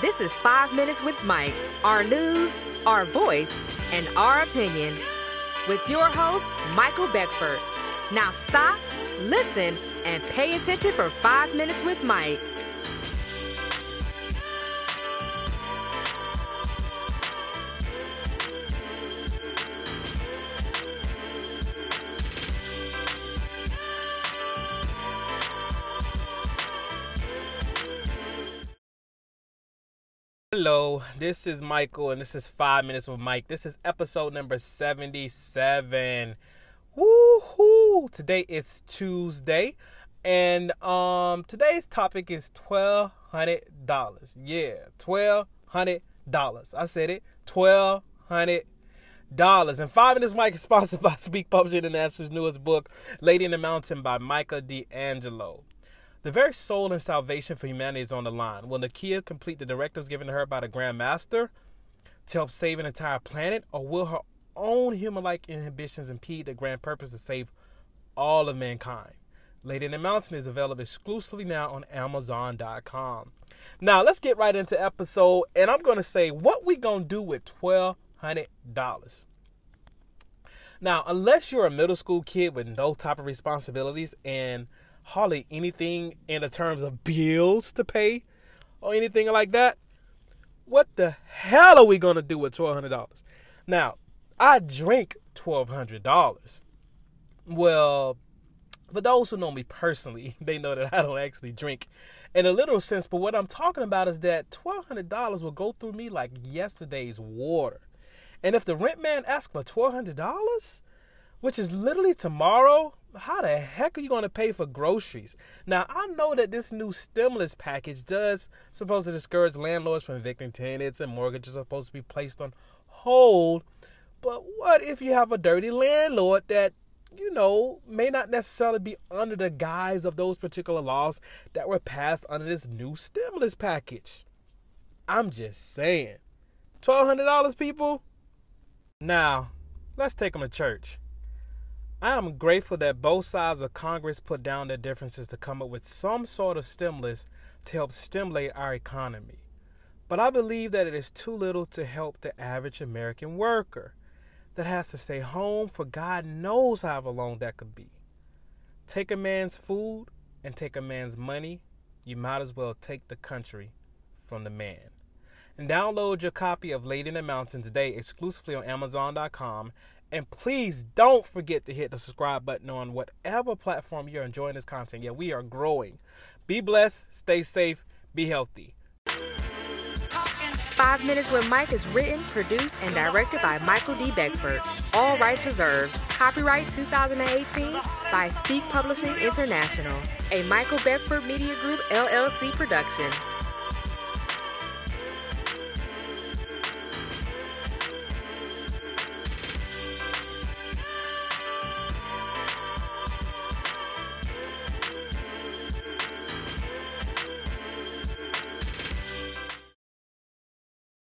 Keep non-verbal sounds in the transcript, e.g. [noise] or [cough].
This is Five Minutes with Mike, our news, our voice, and our opinion. With your host, Michael Beckford. Now stop, listen, and pay attention for Five Minutes with Mike. Hello, this is Michael, and this is Five Minutes with Mike. This is episode number 77. Woohoo! Today is Tuesday, and um today's topic is twelve hundred dollars. Yeah, twelve hundred dollars. I said it, twelve hundred dollars. And Five Minutes Mike is sponsored [laughs] by Speak Publishing International's newest book, Lady in the Mountain by Micah D'Angelo. The very soul and salvation for humanity is on the line. Will Nakia complete the directives given to her by the Grand Master to help save an entire planet, or will her own human like inhibitions impede the grand purpose to save all of mankind? Lady in the Mountain is available exclusively now on Amazon.com. Now let's get right into episode, and I'm gonna say what we gonna do with twelve hundred dollars. Now, unless you're a middle school kid with no type of responsibilities and hardly anything in the terms of bills to pay or anything like that. What the hell are we gonna do with twelve hundred dollars? Now, I drink twelve hundred dollars. Well, for those who know me personally, [laughs] they know that I don't actually drink in a literal sense. But what I'm talking about is that twelve hundred dollars will go through me like yesterday's water. And if the rent man asks for twelve hundred dollars, which is literally tomorrow, how the heck are you going to pay for groceries? Now, I know that this new stimulus package does supposed to discourage landlords from evicting tenants and mortgages are supposed to be placed on hold. But what if you have a dirty landlord that, you know, may not necessarily be under the guise of those particular laws that were passed under this new stimulus package? I'm just saying. $1,200, people? Now, let's take them to church. I am grateful that both sides of Congress put down their differences to come up with some sort of stimulus to help stimulate our economy. But I believe that it is too little to help the average American worker that has to stay home for God knows however long that could be. Take a man's food and take a man's money, you might as well take the country from the man. And download your copy of Lady in the Mountain today exclusively on Amazon.com and please don't forget to hit the subscribe button on whatever platform you're enjoying this content. Yeah, we are growing. Be blessed, stay safe, be healthy. Five Minutes with Mike is written, produced, and directed by Michael D. Beckford. All rights reserved. Copyright 2018 by Speak Publishing International, a Michael Beckford Media Group LLC production.